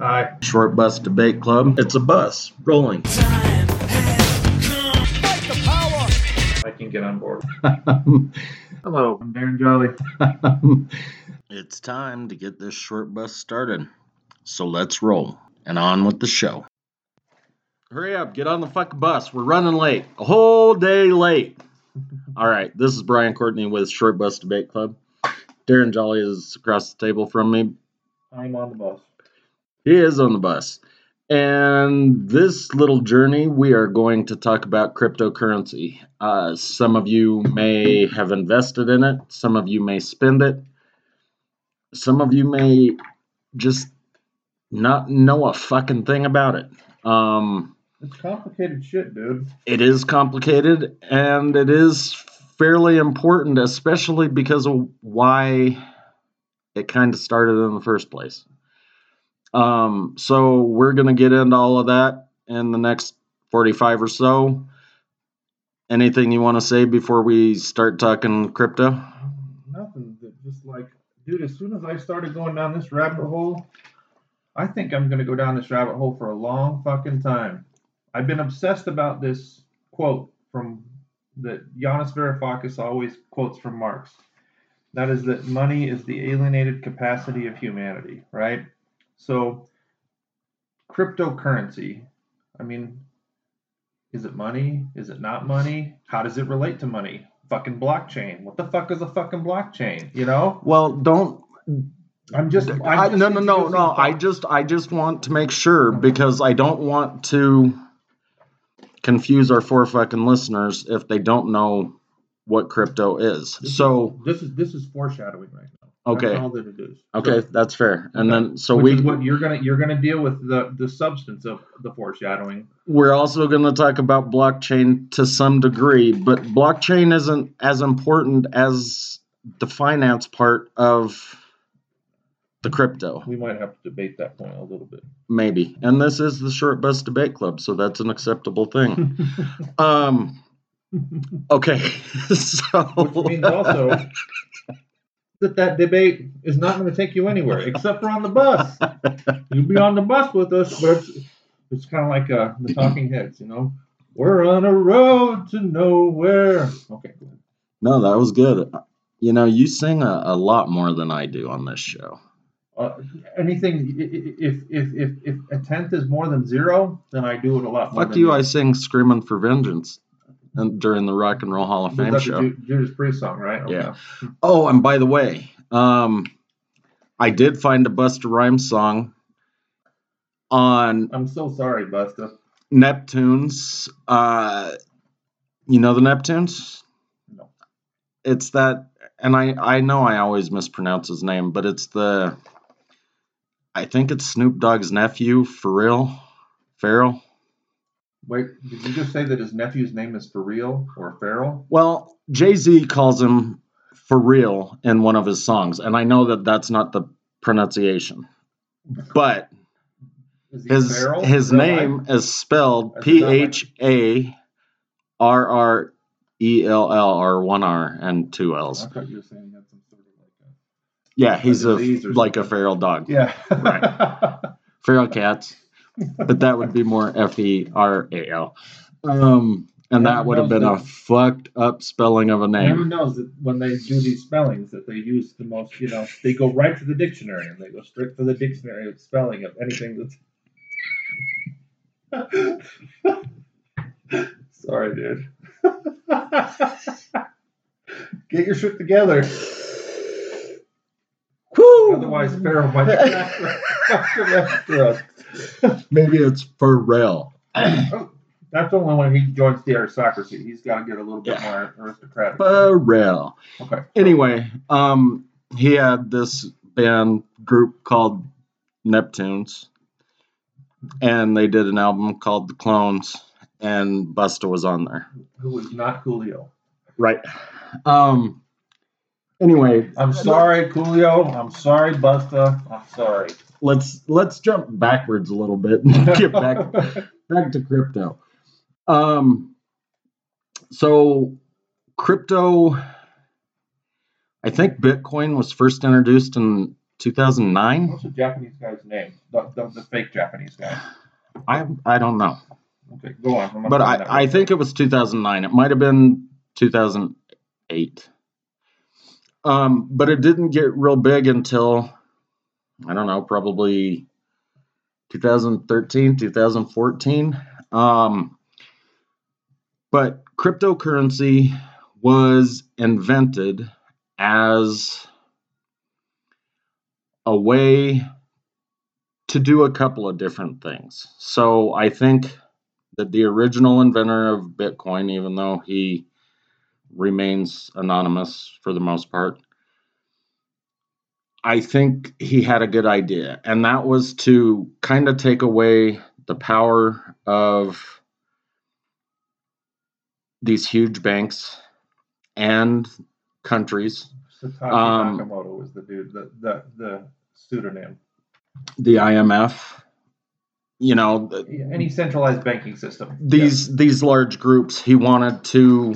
Aye. Short Bus Debate Club. It's a bus rolling. I can get on board. Hello, I'm Darren Jolly. it's time to get this short bus started. So let's roll and on with the show. Hurry up, get on the fucking bus. We're running late. A whole day late. All right, this is Brian Courtney with Short Bus Debate Club. Darren Jolly is across the table from me. I'm on the bus. He is on the bus. And this little journey, we are going to talk about cryptocurrency. Uh, some of you may have invested in it, some of you may spend it, some of you may just not know a fucking thing about it. Um, It's complicated shit, dude. it is complicated and it is fairly important, especially because of why it kind of started in the first place. Um, so we're gonna get into all of that in the next 45 or so. Anything you want to say before we start talking crypto? Nothing. Just like, dude, as soon as I started going down this rabbit hole, I think I'm gonna go down this rabbit hole for a long fucking time. I've been obsessed about this quote from that Yanis Varoufakis always quotes from Marx. That is that money is the alienated capacity of humanity, right? So, cryptocurrency. I mean, is it money? Is it not money? How does it relate to money? Fucking blockchain. What the fuck is a fucking blockchain? You know? Well, don't. I'm just. I'm I, just no, no, no, no. I just, I just want to make sure because I don't want to confuse our four fucking listeners if they don't know what crypto is. This is- So, this is this is foreshadowing right now. Okay, That's all that it is. okay, that's fair. And Okay. then, so Which we what you're gonna you're gonna deal with the the substance of the foreshadowing. we're also going to talk about blockchain to some degree, but blockchain isn't as important as the finance part of the crypto. We might have to debate that point a little bit. Maybe. And this is the short bus debate club, so that's an acceptable thing. Um okay. so Which means also that that debate is not going to take you anywhere except for on the bus. You'll be on the bus with us, but it's, it's kind of like uh, the Talking Heads, you know. We're on a road to nowhere. Okay. No, that was good. You know, you sing a, a lot more than I do on this show. Uh, anything if if if if a tenth is more than zero, then I do it a lot more. Fuck you, I sing Screaming for Vengeance during the Rock and Roll Hall of Fame show. Ju- Judas Priest song, right? Okay. Yeah. Oh, and by the way, um, I did find a Buster Rhymes song on I'm so sorry, Busta. Neptunes. Uh, you know the Neptunes? No. It's that, and I I know I always mispronounce his name, but it's the. I think it's Snoop Dogg's nephew, for real, Farrell. Wait, did you just say that his nephew's name is for real or Farrell? Well, Jay Z calls him for real in one of his songs, and I know that that's not the pronunciation, but his Farrell? his name life? is spelled P H A R R E L L or one R and two L's. I thought you were saying had some sort of like Yeah, he's a like a something. feral dog, Yeah, right. feral cats, but that would be more F E R A L. Um, and that would have been a fucked up spelling of a Everyone name. knows that when they do these spellings, that they use the most, you know, they go right to the dictionary and they go straight for the dictionary of spelling of anything that's. Sorry, dude. Get your shit together. Whew. Otherwise, Pharaoh might come after, after us. Maybe it's Pharrell. That's only when he joins the aristocracy. He's got to get a little bit Yeah. more aristocratic. Pharrell. Okay. Anyway, um, he had this band group called Neptunes, and they did an album called The Clones, and Busta was on there. Who was not Coolio? Right. Um. Anyway, I'm sorry, Coolio. I'm sorry, Busta. I'm sorry. let's let's jump backwards a little bit and get back back to crypto. Um. So, crypto. I think Bitcoin was first introduced in 2009. What's the Japanese guy's name? The, the, the fake Japanese guy. I I don't know, Okay, go on. But I I think it was 2009. It might have been 2008. Um, but it didn't get real big until I don't know, probably 2013, 2014. Um, but cryptocurrency was invented as a way to do a couple of different things. So I think that the original inventor of Bitcoin, even though he remains anonymous for the most part, I think he had a good idea, and that was to kind of take away the power of these huge banks and countries, Satoshi Um, Nakamoto was the dude, the the, the pseudonym. the IMF, you know, the- Any centralized banking system. these these large groups he wanted to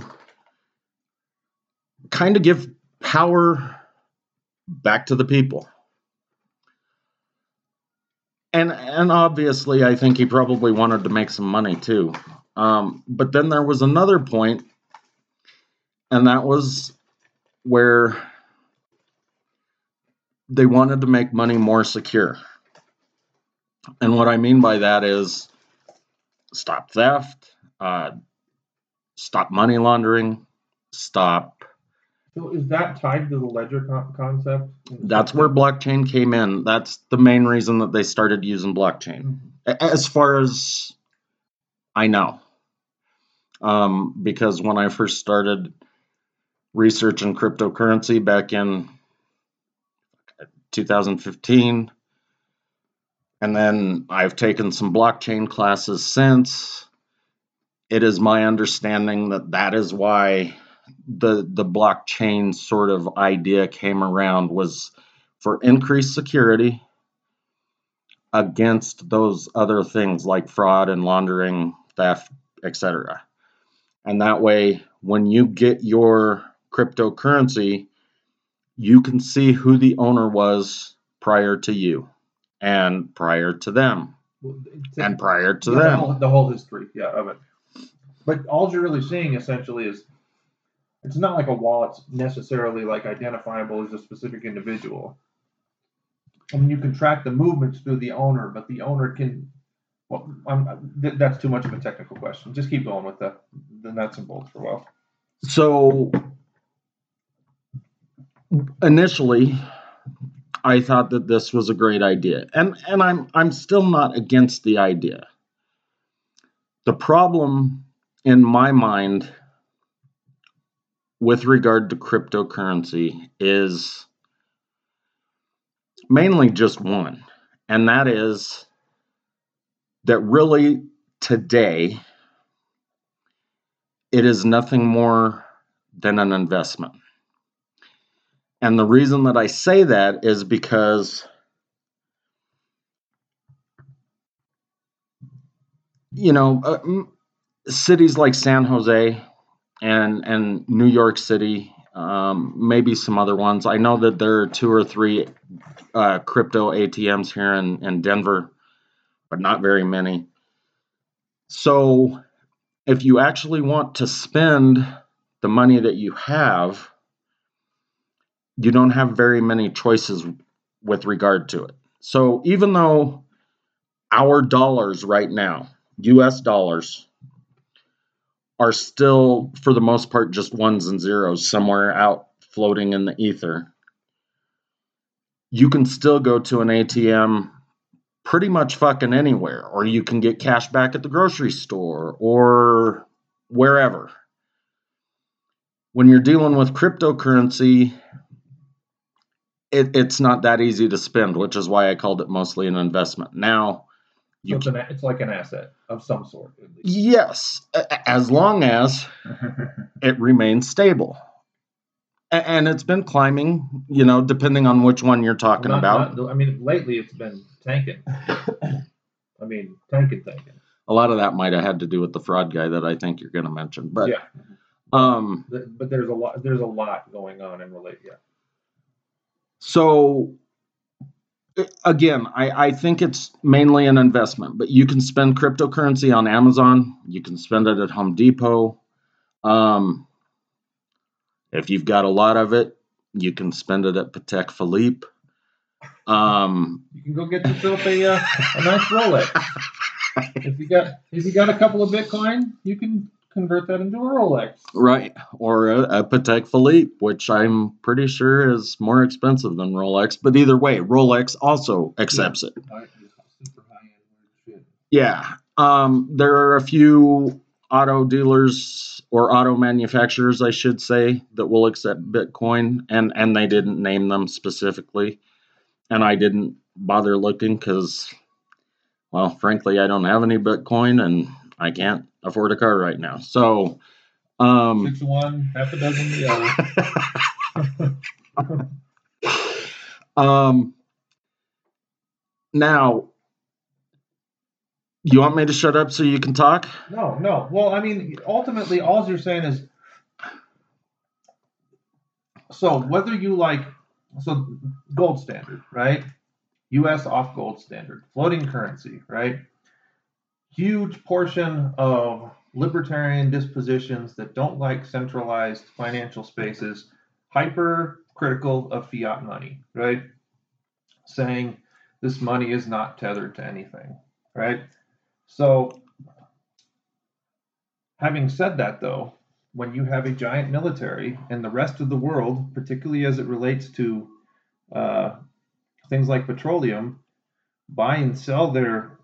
kind of give power back to the people and and obviously i think he probably wanted to make some money too um, but then there was another point and that was where they wanted to make money more secure and what i mean by that is stop theft, uh, stop money laundering, stop. So is that tied to the ledger concept? That's where blockchain came in. That's the main reason that they started using blockchain, A- as far as I know. Um, because when I first started researching cryptocurrency back in 2015, and then I've taken some blockchain classes since. It is my understanding that that is why the the blockchain sort of idea came around was for increased security against those other things like fraud and laundering, theft, etc. And that way when you get your cryptocurrency, you can see who the owner was prior to you and prior to them and prior to Yeah, the them. whole, the whole history, yeah, of it. But all you're really seeing essentially is it's not like a wallet's necessarily like identifiable as a specific individual. I mean, you can track the movements through the owner, but the owner can. Well, th- that's too much of a technical question. Just keep going with the the nuts and bolts for a while. So initially I thought that this was a great idea. And and I'm I'm still not against the idea. The problem in my mind with regard to cryptocurrency is mainly just one. And that is that really today it is nothing more than an investment. And the reason that I say that is because you know, uh, cities like San Jose and and New York City, um, maybe some other ones. I know that there are two or three uh, crypto ATMs here in, in Denver, but not very many. So, if you actually want to spend the money that you have, you don't have very many choices with regard to it. So, even though our dollars right now, US dollars, are still, for the most part, just ones and zeros somewhere out floating in the ether, you can still go to an ATM pretty much fucking anywhere, or you can get cash back at the grocery store or wherever. When you're dealing with cryptocurrency, it, it's not that easy to spend, which is why I called it mostly an investment. Now, So it's, an, it's like an asset of some sort. Yes, as long as it remains stable. And it's been climbing, you know, depending on which one you're talking Not- about. not- I mean, lately it's been tanking. I mean, tanking, tanking. A lot of that might have had to do with the fraud guy that I think you're going to mention. But yeah, um, but there's a lot. There's a lot going on in relate. Yeah. so again, I, I think it's mainly an investment, but you can spend cryptocurrency on Amazon. You can spend it at Home Depot. Um, if you've got a lot of it, you can spend it at Patek Philippe. Um, You can go get yourself a uh, a nice Rolex. if you got if you got a couple of Bitcoin, you can convert that into a Rolex. right, or a, a Patek Philippe, which I'm pretty sure is more expensive than Rolex. But either way, Rolex also accepts it. Super high end shit. Yeah. Um, there are a few auto dealers or auto manufacturers, I should say, that will accept Bitcoin, and and they didn't name them specifically, and I didn't bother looking because, well, frankly, I don't have any Bitcoin, and I can't afford a car right now. So, um, Six of one, half a dozen the other. um, now, you want me to shut up so you can talk? No, no. Well, I mean, ultimately, all you're saying is so whether you like so gold standard, right? U.S. off gold standard, floating currency, right? Huge portion of libertarian dispositions that don't like centralized financial spaces, hyper critical of fiat money, right? Saying this money is not tethered to anything, right? So, having said that, though, when you have a giant military and the rest of the world, particularly as it relates to uh, things like petroleum, buy and sell their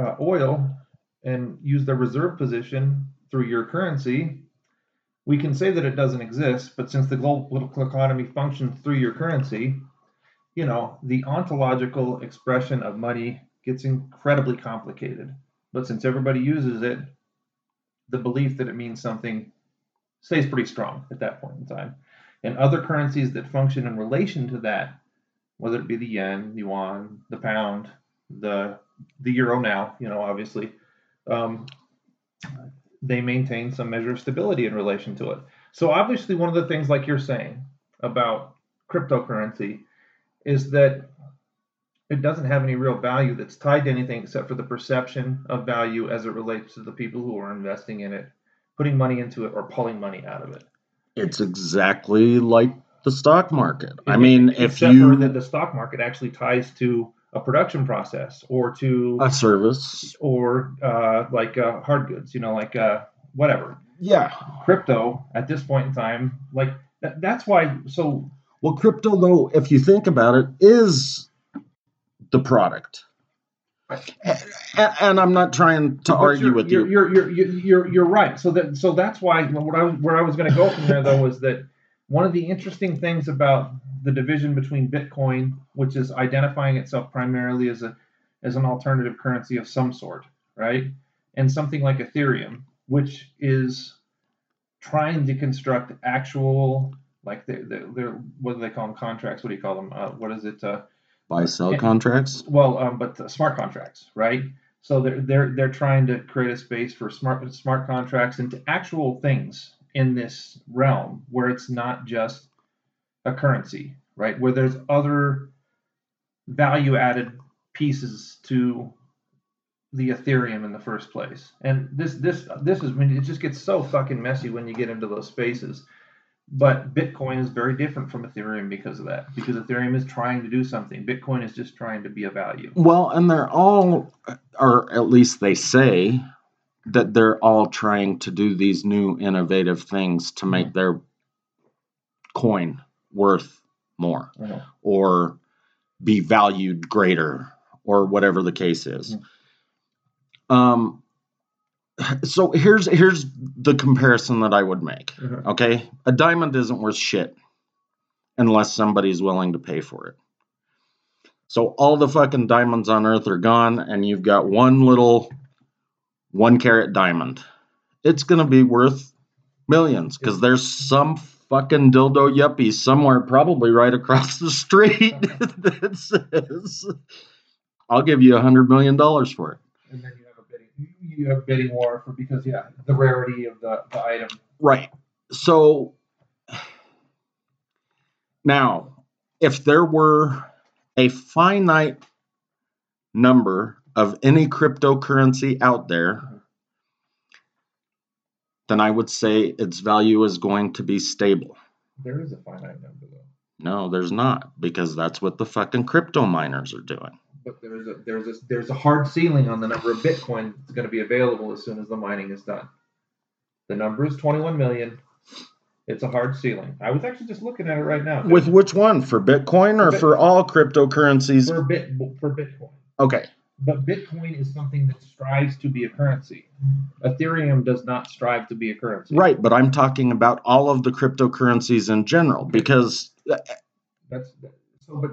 uh, oil and use their reserve position through your currency, we can say that it doesn't exist. But since the global economy functions through your currency, you know, the ontological expression of money gets incredibly complicated. But since everybody uses it, the belief that it means something stays pretty strong at that point in time. And other currencies that function in relation to that, whether it be the yen, the yuan, the pound, the the euro now, you know, obviously, um, they maintain some measure of stability in relation to it. So obviously, one of the things, like you're saying about cryptocurrency, is that it doesn't have any real value that's tied to anything except for the perception of value as it relates to the people who are investing in it, putting money into it, or pulling money out of it. It's exactly like the stock market. I mean, if you that the stock market actually ties to a production process or to a service, or uh, like uh, hard goods, you know, like uh, whatever. yeah. Crypto at this point in time, like that, that's why. So Well, crypto, though, if you think about it, is the product. And, and I'm not trying to But argue you're, with you're, you. You're, you're, you're, you're, you're right. So that so that's why what I where I was going to go from there though was that one of the interesting things about the division between Bitcoin, which is identifying itself primarily as a as an alternative currency of some sort, right, and something like Ethereum, which is trying to construct actual like they're, they're, what do they call them contracts? What do you call them? Uh, what is it? Uh, Buy sell contracts. well, um, but smart contracts, right? So they're they're they're trying to create a space for smart smart contracts into actual things in this realm where it's not just a currency, right? Where there's other value added pieces to the Ethereum in the first place. And this this this is when it just gets so fucking messy when you get into those spaces. But Bitcoin is very different from Ethereum because of that. Because Ethereum is trying to do something. Bitcoin is just trying to be a value. Well, and they're all, or at least they say, that they're all trying to do these new innovative things to make their coin worth more Uh-huh. or be valued greater or whatever the case is. Um, so here's here's the comparison that I would make. Mhm. Okay, a diamond isn't worth shit unless somebody's willing to pay for it. So all the fucking diamonds on earth are gone, and you've got one little one carat diamond. It's gonna be worth millions because there's some fucking dildo yuppie somewhere, probably right across the street, that says, "I'll give you a hundred million dollars for it." And then you have a bidding you have a bidding war for because yeah, the rarity of the, the item. Right. So now, if there were a finite number of any cryptocurrency out there, then I would say its value is going to be stable. There is a finite number though. No, there's not, because that's what the fucking crypto miners are doing. But there's a there's a there's a hard ceiling on the number of Bitcoin that's going to be available as soon as the mining is done. The number is 21 million. It's a hard ceiling. I was actually just looking at it right now. With which one? For Bitcoin or Bit- for all cryptocurrencies? for bit for Bitcoin. Okay. But Bitcoin is something that strives to be a currency. Ethereum does not strive to be a currency. Right, but I'm talking about all of the cryptocurrencies in general because That's so. But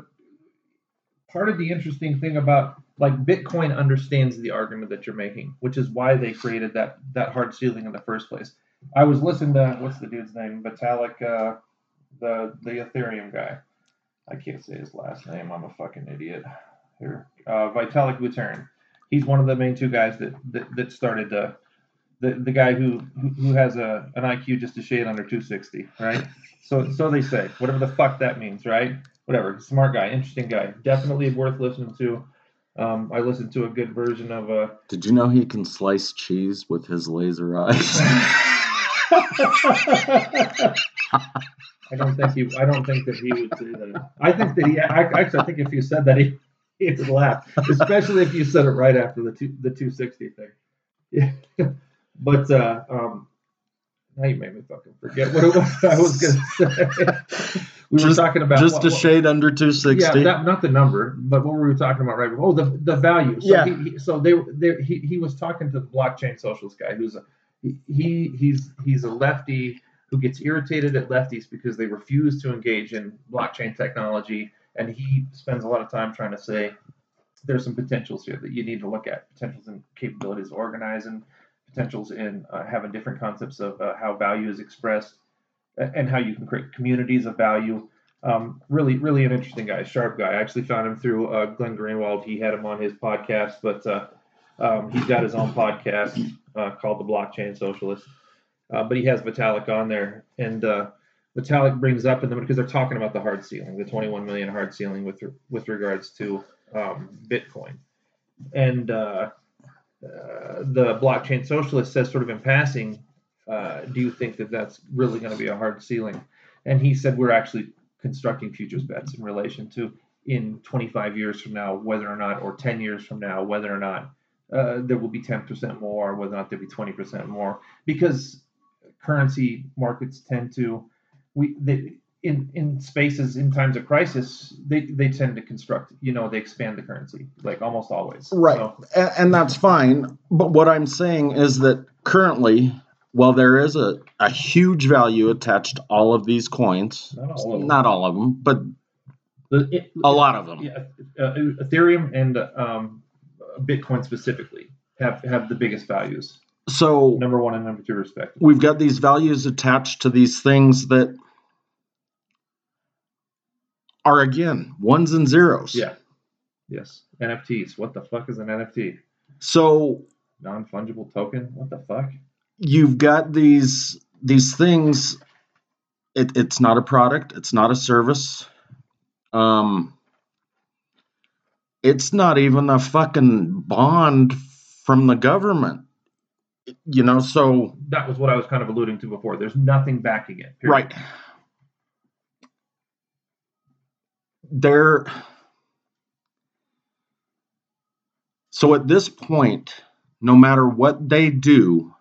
part of the interesting thing about like Bitcoin understands the argument that you're making, which is why they created that that hard ceiling in the first place. I was listening to what's the dude's name, Vitalik, uh, the the Ethereum guy. I can't say his last name. I'm a fucking idiot. Here, uh, Vitalik Buterin. He's one of the main two guys that that, that started the. The, the guy who, who has a an IQ just a shade under 260, right? So so they say, whatever the fuck that means, right? Whatever. Smart guy, interesting guy, definitely worth listening to. Um, I listened to a good version of uh did you know he can slice cheese with his laser eyes? I don't think he. I don't think that he would say that. I think that he. I, actually, I think if you said that, he, would laugh, especially if you said it right after the two, the 260 thing. Yeah. But uh, um, now you made me fucking forget what it was I was gonna say. We were talking about Just what- a what- shade under 260. Yeah, that, not the number, but what were we talking about right before? Oh, the the value. So Yeah. He, he, so they they, he he was talking to the blockchain socialist guy who's a he he's he's a lefty who gets irritated at lefties because they refuse to engage in blockchain technology, and he spends a lot of time trying to say there's some potentials here that you need to look at potentials and capabilities organizing potentials in uh, having different concepts of uh, how value is expressed and how you can create communities of value um, really, really an interesting guy, sharp guy. I actually found him through uh, Glenn Greenwald. He had him on his podcast, but uh, um, he's got his own podcast uh, called The Blockchain Socialist. Uh, but he has Vitalik on there, and Vitalik brings up in because they're talking about the hard ceiling, the 21 million hard ceiling with with regards to um, Bitcoin, and uh, uh, the blockchain socialist says, sort of in passing, uh, do you think that that's really going to be a hard ceiling? And he said, we're actually constructing futures bets in relation to in 25 years from now, whether or not, or 10 years from now, whether or not uh, there will be 10% more, whether or not there'll be 20% more, because currency markets tend to, we they, in in spaces in times of crisis, they they tend to construct, you know, they expand the currency like almost always. Right. So, and, and that's fine. But what I'm saying is that currently, while there is a, a huge value attached to all of these coins, not all of them. not all of them, but The- it- a lot of them. yeah, uh, Ethereum and um, Bitcoin specifically have have the biggest values. So Number one and number two, respectively. we've got these values attached to these things that are again ones and zeros. Yeah. Yes. NFTs. What the fuck is an NFT? So Non fungible token. What the fuck? you've got these these things. It, it's not a product. It's not a service. Um, it's not even a fucking bond from the government. You know, so That was what I was kind of alluding to before. There's nothing backing it. period. right there. So at this point, no matter what they do,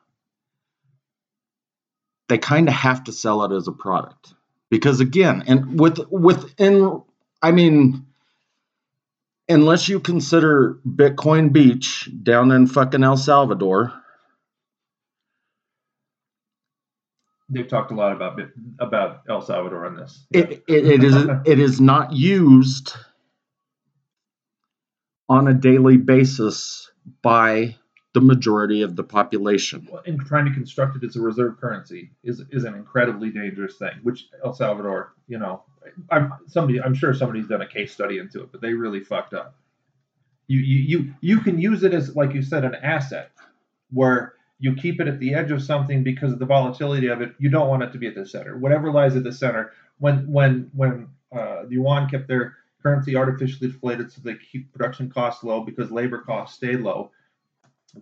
they kind of have to sell it as a product because again, and with within, I mean, unless you consider Bitcoin Beach down in fucking El Salvador, They've talked a lot about about El Salvador on this. it, it, it is it is not used on a daily basis by the majority of the population. Well, and trying to construct it as a reserve currency is is an incredibly dangerous thing. Which El Salvador, you know, I'm somebody, I'm sure somebody's done a case study into it, but they really fucked up. You you you you can use it as like you said an asset, where you keep it at the edge of something because of the volatility of it. You don't want it to be at the center. Whatever lies at the center. When when when uh, the yuan kept their currency artificially deflated so they keep production costs low because labor costs stay low.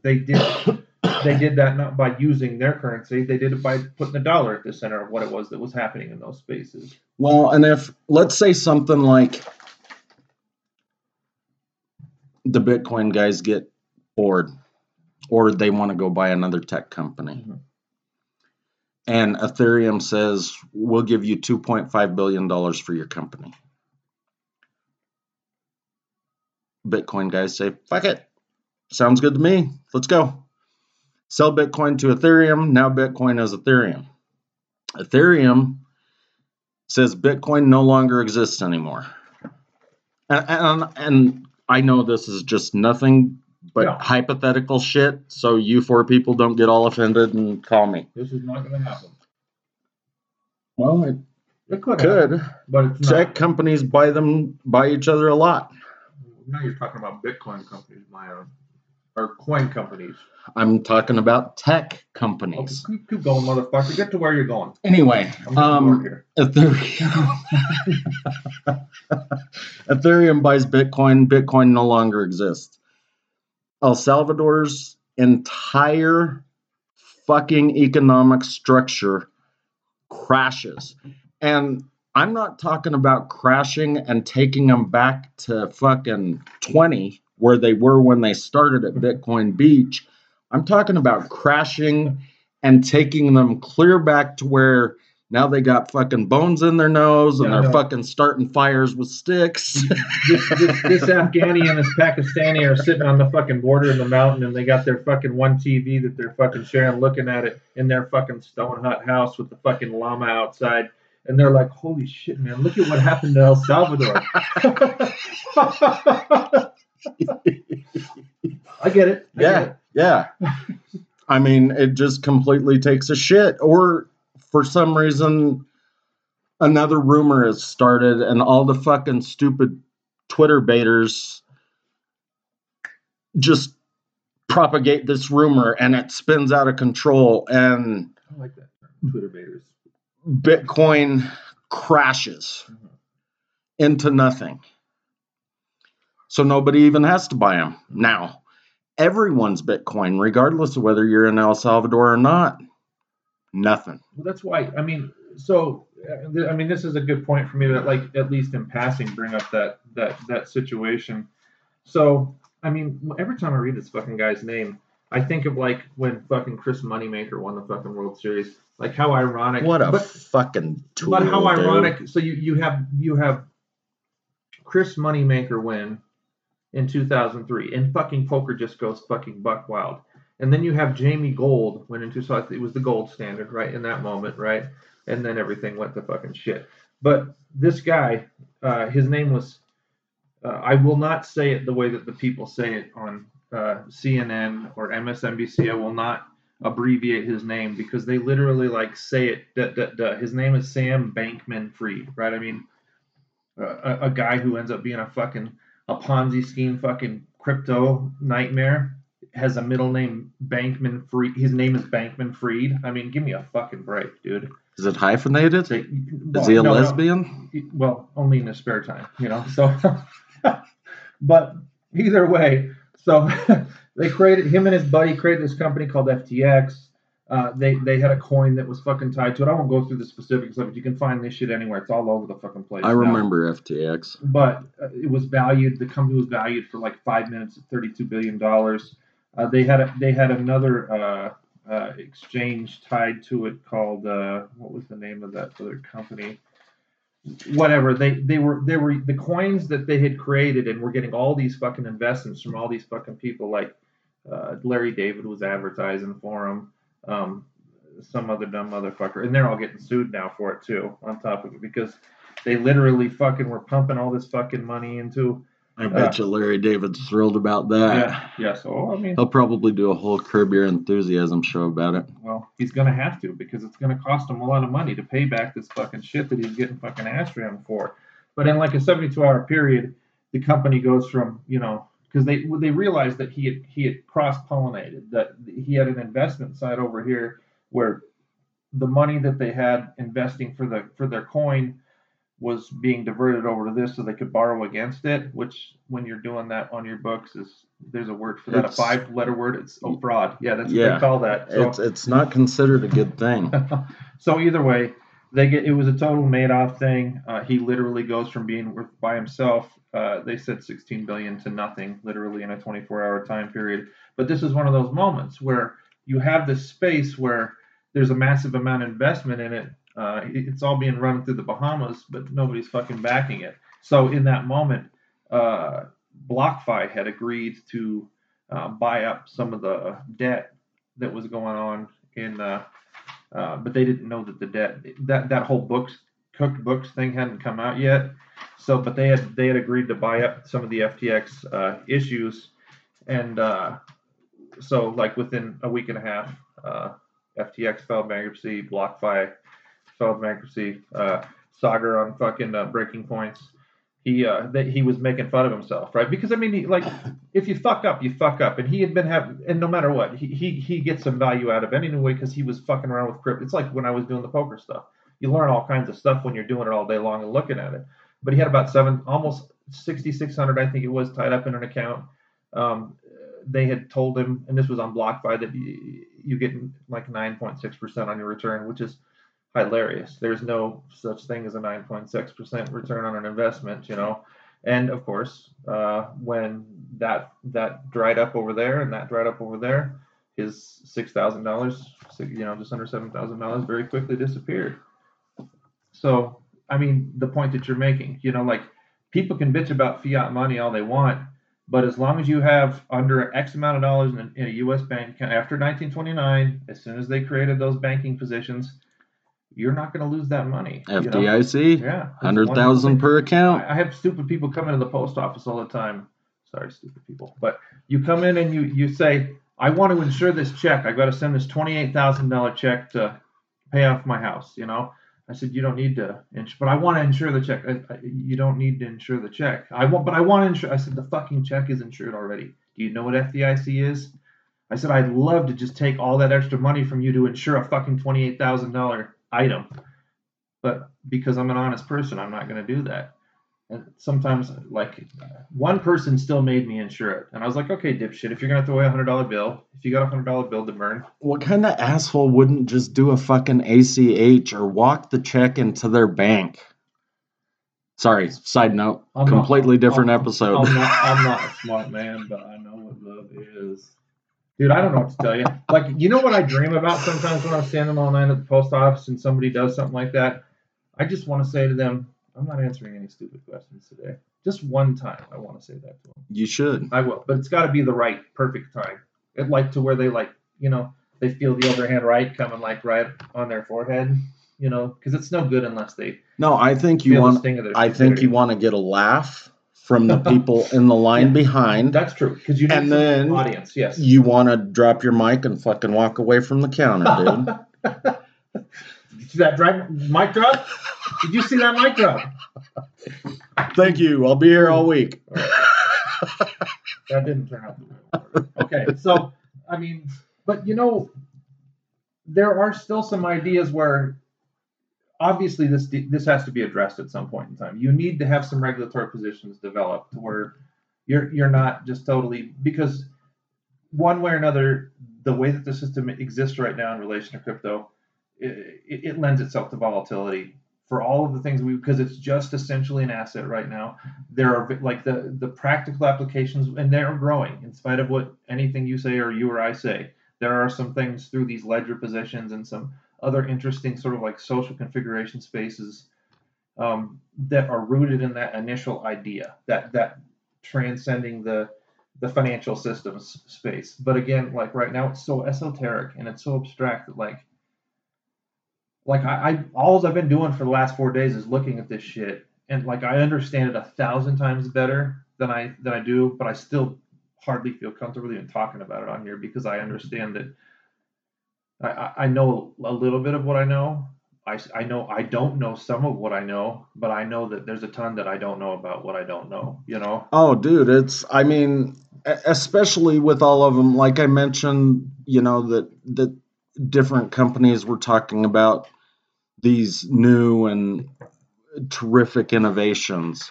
They did they did that not by using their currency, they did it by putting the dollar at the center of what it was that was happening in those spaces. Well, and if let's say something like the Bitcoin guys get bored or they want to go buy another tech company. Mhm. And Ethereum says, we'll give you $2.5 billion for your company. Bitcoin guys say, fuck it. Sounds good to me. Let's go. Sell Bitcoin to Ethereum. Now Bitcoin is Ethereum. Ethereum says Bitcoin no longer exists anymore. And, and, and I know this is just nothing but hypothetical shit. So you four people don't get all offended and call me. This is not going to happen. Well, it It could, happen, but it's Tech not. companies buy them buy each other a lot. Now you're talking about Bitcoin companies, Maya, or coin companies. I'm talking about tech companies. keep, keep going, motherfucker. Get to where you're going. Anyway, I'm getting bored um, here. Ethereum. Ethereum buys Bitcoin. Bitcoin no longer exists. El Salvador's entire fucking economic structure crashes. And I'm not talking about crashing and taking them back to fucking 20 where they were when they started at Bitcoin Beach. I'm talking about crashing and taking them clear back to where now they got fucking bones in their nose and Yeah, they're fucking starting fires with sticks. this, this, this Afghani and this Pakistani are sitting on the fucking border in the mountain, and they got their fucking one TV that they're fucking sharing, looking at it in their fucking stone hut house with the fucking llama outside, and they're like, "Holy shit, man! Look at what happened to El Salvador." I get it. I get Yeah, it. yeah. I mean, it just completely takes a shit. Or for some reason, another rumor has started, and all the fucking stupid Twitter baiters just propagate this rumor, and it spins out of control, and I like that term, Twitter baiters. Bitcoin crashes Mhm. into nothing. So nobody even has to buy them now. Everyone's Bitcoin, regardless of whether you're in El Salvador or not. Nothing. Well, that's why. I mean, so uh, I mean, this is a good point for me to like at least in passing bring up that that that situation. So I mean, every time I read this fucking guy's name, I think of like when fucking Chris Moneymaker won the fucking World Series. Like how ironic. What a but, fucking tool. but how dude. ironic. So you you have you have Chris Moneymaker win in 2003, and fucking poker just goes fucking buck wild. And then you have Jamie Gold went into 2000. It was the gold standard, right, in that moment, right? And then everything went to fucking shit. But this guy, uh, his name was, uh, I will not say it the way that the people say it on uh, CNN or MSNBC. I will not abbreviate his name because they literally like say it. Duh, duh, duh. His name is Sam Bankman Fried, right? I mean, a, a guy who ends up being a fucking a Ponzi scheme, fucking crypto nightmare, has a middle name Bankman Fried. His name is Bankman Freed. I mean, give me a fucking break, dude. Is it hyphenated? Say- Is he a no, no. lesbian? well, only in his spare time, you know. So, but either way, so they created him and his buddy created this company called FTX. Uh, they they had a coin that was fucking tied to it. I won't go through the specifics of it. You can find this shit anywhere. It's all over the fucking place. I now. remember FTX. But uh, it was valued. The company was valued for like five minutes at thirty-two billion dollars. Uh, they had a, they had another uh, uh, exchange tied to it called uh, what was the name of that other company? Whatever they they were they were the coins that they had created and were getting all these fucking investments from all these fucking people like uh, Larry David was advertising for them. Um, some other dumb motherfucker, and they're all getting sued now for it too. On top of it, because they literally fucking were pumping all this fucking money into. I bet you Larry David's thrilled about that. Yeah, yeah. So I mean, He'll probably do a whole Curb Your Enthusiasm show about it. well, he's gonna have to because it's gonna cost him a lot of money to pay back this fucking shit that he's getting fucking ass for. But in like a 72 hour period, the company goes from you know because they they realized that he had he had cross pollinated that he had an investment side over here where the money that they had investing for the for their coin was being diverted over to this so they could borrow against it. Which, when you're doing that on your books, is there's a word for that, It's- a five-letter word. It's oh, fraud. Yeah, that's what Yeah. they call that. So, It's it's not considered a good thing. so either way, they get it was a total Madoff thing. Uh, he literally goes from being worth by himself. Uh, they said 16 billion to nothing, literally in a 24-hour time period. But this is one of those moments where you have this space where there's a massive amount of investment in it. Uh, it's all being run through the Bahamas, but nobody's fucking backing it. So in that moment, uh, BlockFi had agreed to uh, buy up some of the debt that was going on in, uh, uh, but they didn't know that the debt that that whole books cooked books thing hadn't come out yet. So, but they had they had agreed to buy up some of the FTX uh, issues, and uh, so like within a week and a half, FTX filed bankruptcy, BlockFi filed bankruptcy, uh, Sagar on fucking uh, breaking points. He uh, that he was making fun of himself, right? Because I mean, he, like if you fuck up, you fuck up, and he had been having, and no matter what, he he he gets some value out of it anyway because he was fucking around with crypto. It's like when I was doing the poker stuff. You learn all kinds of stuff when you're doing it all day long and looking at it. But he had about seven, almost sixty six hundred, I think it was, tied up in an account. Um, they had told him, and this was on BlockFi, that you, you get like 9.6% on your return, which is hilarious. There's no such thing as a 9.6% return on an investment, you know. And of course, uh, when that that dried up over there and that dried up over there, his six thousand dollars, you know, just under seven thousand dollars, very quickly disappeared. So, I mean, the point that you're making, you know, like people can bitch about fiat money all they want, but as long as you have under X amount of dollars in a, in a U.S. bank account after 1929, as soon as they created those banking positions, you're not going to lose that money. you know? FDIC, Yeah. hundred thousand per account. I have stupid people come into the post office all the time. Sorry, stupid people. But you come in and you you say, I want to insure this check. I got to send this twenty-eight thousand dollar check to pay off my house. You know. I said you don't need to, ins- but I want to insure the check. I, I, you don't need to insure the check. I want, but I want to insure. I said the fucking check is insured already. Do you know what FDIC is? I said I'd love to just take all that extra money from you to insure a fucking twenty-eight thousand dollar item, but because I'm an honest person, I'm not going to do that. And sometimes, like, one person still made me insure it, and I was like, okay, dipshit, if you're gonna throw away a hundred dollar bill, if you got a hundred dollar bill to burn, What kind of asshole wouldn't just do a fucking ACH or walk the check into their bank? Sorry, side note, I'm not- completely different I'm- episode. I'm not, I'm not a smart man, but I know what love is. Dude, I don't know what to tell you. Like, you know what I dream about sometimes when I'm standing all night at the post office and somebody does something like that? I just want to say to them, I'm not answering any stupid questions today. Just one time, I want to say that to them. you should. I will, but it's got to be the right, perfect time. It like to where they like, you know, they feel the other hand right coming like right on their forehead, you know, because it's no good unless they No, I think you want. sting of their I think you want to get a laugh from the people in the line Yeah. behind. That's true because you And then audience. Yes. You want to drop your mic and fucking walk away from the counter, dude. Did you see that drive mic drop? Did you see that mic drop? Thank you. I'll be here all week. That didn't turn out the way I wanted. Okay, so I mean, but you know, there are still some ideas where obviously this this has to be addressed at some point in time. You need to have some regulatory positions developed where you're you're not just totally because one way or another, the way that the system exists right now in relation to crypto, it, it, lends itself to volatility for all of the things we because it's just essentially an asset right now. There are like the the practical applications, and they're growing in spite of what anything you say or you or I say. There are some things through these ledger positions and some other interesting sort of like social configuration spaces um, that are rooted in that initial idea that that transcending the the financial systems space. But again, like right now, it's so esoteric and it's so abstract that like like I, I all I've been doing for the last four days is looking at this shit and like I understand it a thousand times better than I than I do, but I still hardly feel comfortable even talking about it on here because I understand that I, I, know a little bit of what I know. I, I know I don't know some of what I know, but I know that there's a ton that I don't know about what I don't know. You know, Oh, dude, it's. I mean, especially with all of them. Like I mentioned, you know that that different companies were talking about these new and terrific innovations.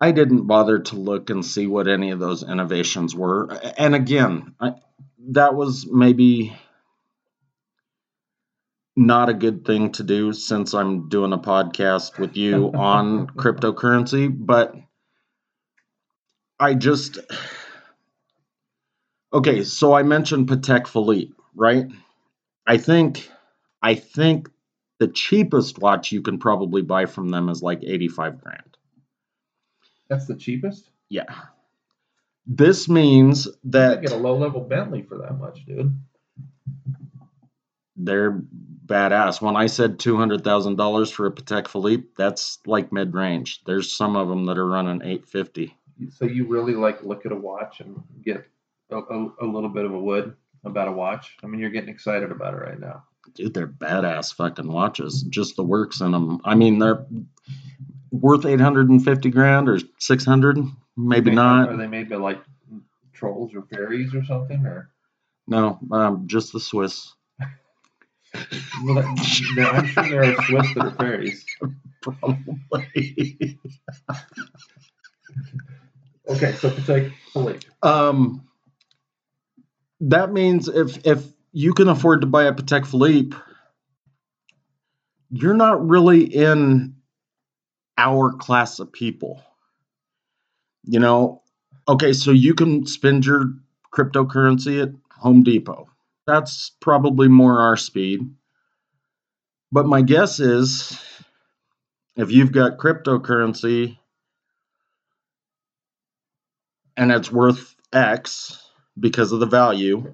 I didn't bother to look and see what any of those innovations were. And again, I, that was maybe not a good thing to do since I'm doing a podcast with you on cryptocurrency, but I just Okay, so I mentioned Patek Philippe, right? I think I think the cheapest watch you can probably buy from them is like 85 grand. That's the cheapest. Yeah. This means that You get a low level Bentley for that much, dude. They're badass. When I said two hundred thousand dollars for a Patek Philippe, that's like mid range. There's some of them that are running eight fifty. So you really like look at a watch and get a, a, a little bit of a wood about a watch. I mean, you're getting excited about it right now. Dude, they're badass fucking watches. Just the works in them. I mean, they're worth eight hundred and fifty grand or six hundred. Maybe Made- not. Are they made by like trolls or fairies or something? Or No, um, just the Swiss. Well, that, I'm sure there are Swiss that are fairies. Probably. Okay, so Patek Philippe. um, that means if if you can afford to buy a Patek Philippe, you're not really in our class of people. You know, okay, so you can spend your cryptocurrency at Home Depot. That's probably more our speed. But my guess is if you've got cryptocurrency and it's worth X because of the value,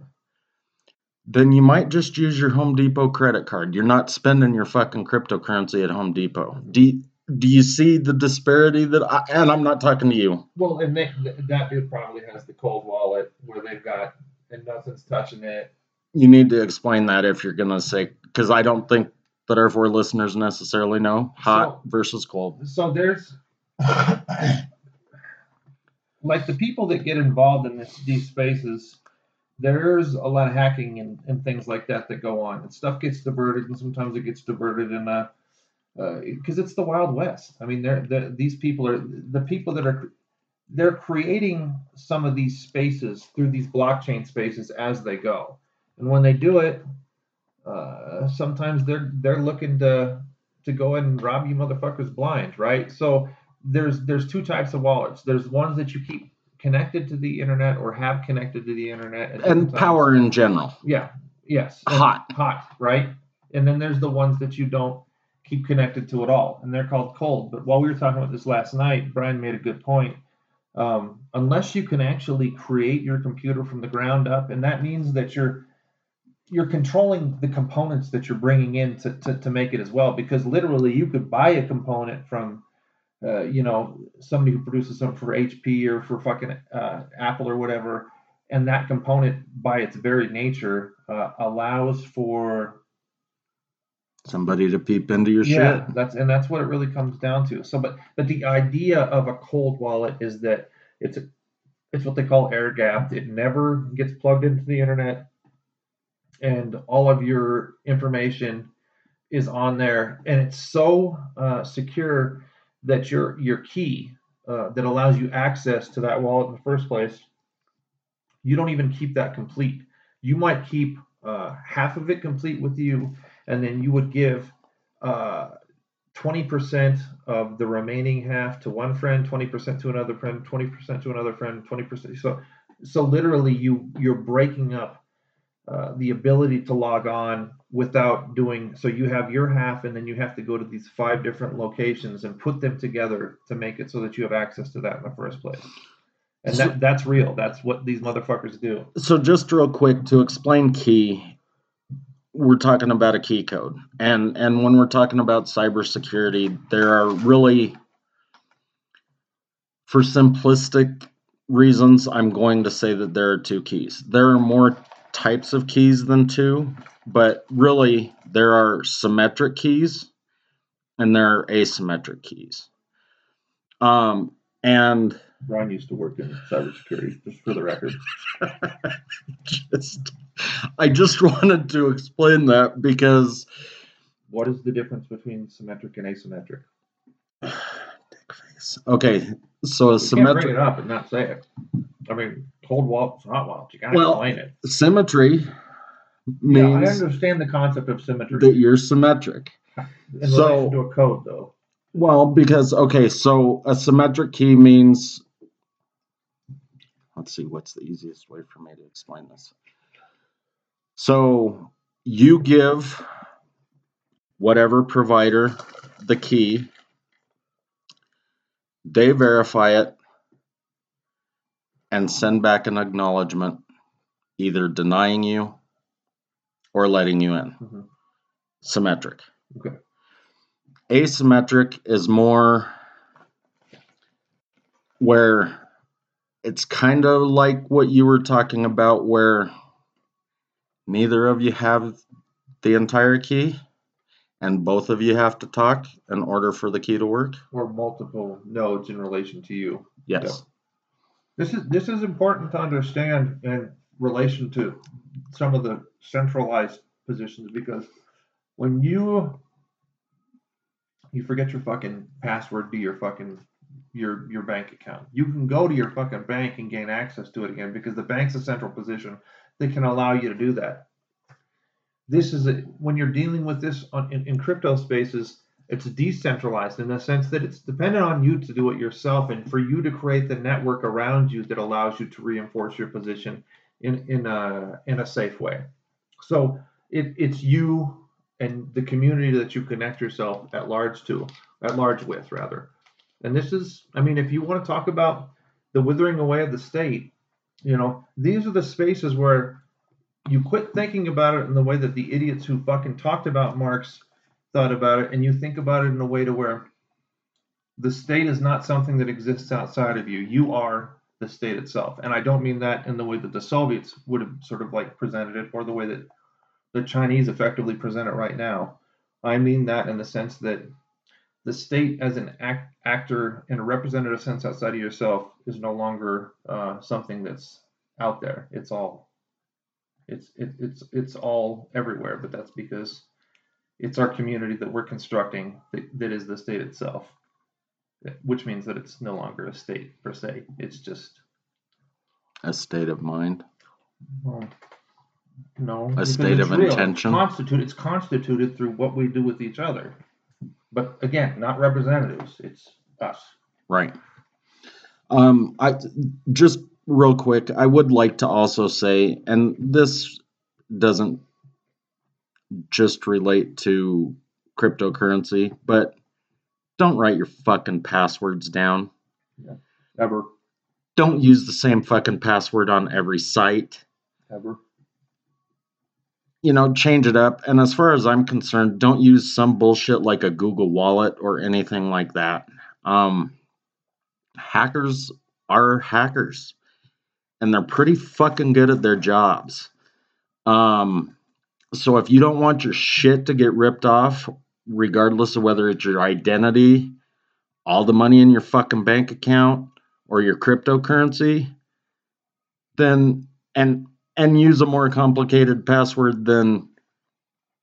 then you might just use your Home Depot credit card. You're not spending your fucking cryptocurrency at Home Depot. Do you, do you see the disparity that I, and I'm not talking to you. Well, and they, that dude probably has the cold wallet where they've got and nothing's touching it. You need to explain that if you're going to say cuz I don't think that our four listeners necessarily know hot versus cold. So there's like the people that get involved in this, these spaces. There's a lot of hacking and, and things like that that go on, and stuff gets diverted, and sometimes it gets diverted in a uh, because it's the Wild West. I mean, they're, the these people are the people that are they're creating some of these spaces through these blockchain spaces as they go, and when they do it, uh, sometimes they're they're looking to to go and rob you motherfuckers blind, right? So there's there's two types of wallets. There's ones that you keep connected to the internet or have connected to the internet And power in general. Yeah. Yes. Hot. Hot. Right. And then there's the ones that you don't keep connected to at all, and they're called cold. But while we were talking about this last night, Brian made a good point. Um, unless you can actually create your computer from the ground up, and that means that you're you're controlling the components that you're bringing in to, to, to make it as well. Because literally, you could buy a component from uh, you know, somebody who produces something for HP or for fucking uh, Apple or whatever, and that component by its very nature uh, allows for Somebody to peep into your yeah, shit. that's and that's what it really comes down to. So, but but the idea of a cold wallet is that it's a it's what they call air gapped. It never gets plugged into the internet, and all of your information is on there, and it's so uh, secure that your your key uh, that allows you access to that wallet in the first place, you don't even keep that complete. You might keep uh, half of it complete with you, and then you would give uh, 20% of the remaining half to one friend, 20% to another friend, 20% to another friend, 20%. So, so literally, you you're breaking up uh, the ability to log on without doing. So you have your half, and then you have to go to these five different locations and put them together to make it so that you have access to that in the first place. And So- that that's real. That's what these motherfuckers do. So just real quick to explain key, we're talking about a key code. And and when we're talking about cybersecurity, there are really for simplistic reasons, I'm going to say that there are two keys. There are more types of keys than two, but really there are symmetric keys and there are asymmetric keys. Um and Ron used to work in cybersecurity, just for the record. just I just wanted to explain that because What is the difference between symmetric and asymmetric? Dickface. Okay, so a You can't bring symmetric it up and not say it. I mean, cold walt's hot waltz. You gotta Well, explain it. symmetry Yeah, I understand the concept of symmetry that you're symmetric. in so- relation to a code, though. Well, because okay, so a symmetric key means let's see what's the easiest way for me to explain this. So you give whatever provider the key, they verify it and send back an acknowledgement either denying you or letting you in. Mhm. Symmetric. Okay. Asymmetric is more where it's kind of like what you were talking about, where neither of you have the entire key and both of you have to talk in order for the key to work. Or multiple nodes in relation to you. Yes. This is this is important to understand in relation to some of the centralized positions because when you you forget your fucking password to your fucking your your bank account. You can go to your fucking bank and gain access to it again because the bank's a central position that can allow you to do that. This is a, when you're dealing with this on, in, in crypto spaces, it's decentralized in the sense that it's dependent on you to do it yourself and for you to create the network around you that allows you to reinforce your position in in a in a safe way. So it, it's you and the community that you connect yourself at large to, at large with rather. And this is, I mean, if you want to talk about the withering away of the state, you know, these are the spaces where you quit thinking about it in the way that the idiots who fucking talked about Marx thought about it, and you think about it in a way to where the state is not something that exists outside of you. You are the state itself. And I don't mean that in the way that the Soviets would have sort of like presented it or the way that the Chinese effectively present it right now. I mean that in the sense that the state as an act, actor in a representative sense outside of yourself is no longer uh, something that's out there. It's all it's it, it's it's all everywhere, but that's because it's our community that we're constructing that, that is the state itself, which means that it's no longer a state per se. It's just A state of mind. well, no, A state of real. intention? Constitute it's constituted through what we do with each other, but again, not representatives. It's us. Right. Um, I just real quick, I would like to also say, and this doesn't just relate to cryptocurrency, but don't write your fucking passwords down. Yeah. Ever, Don't use the same fucking password on every site. ever. You know, change it up. And as far as I'm concerned, don't use some bullshit like a Google Wallet or anything like that. Um, hackers are hackers, and they're pretty fucking good at their jobs. Um, so if you don't want your shit to get ripped off, regardless of whether it's your identity, all the money in your fucking bank account, or your cryptocurrency, then and and use a more complicated password than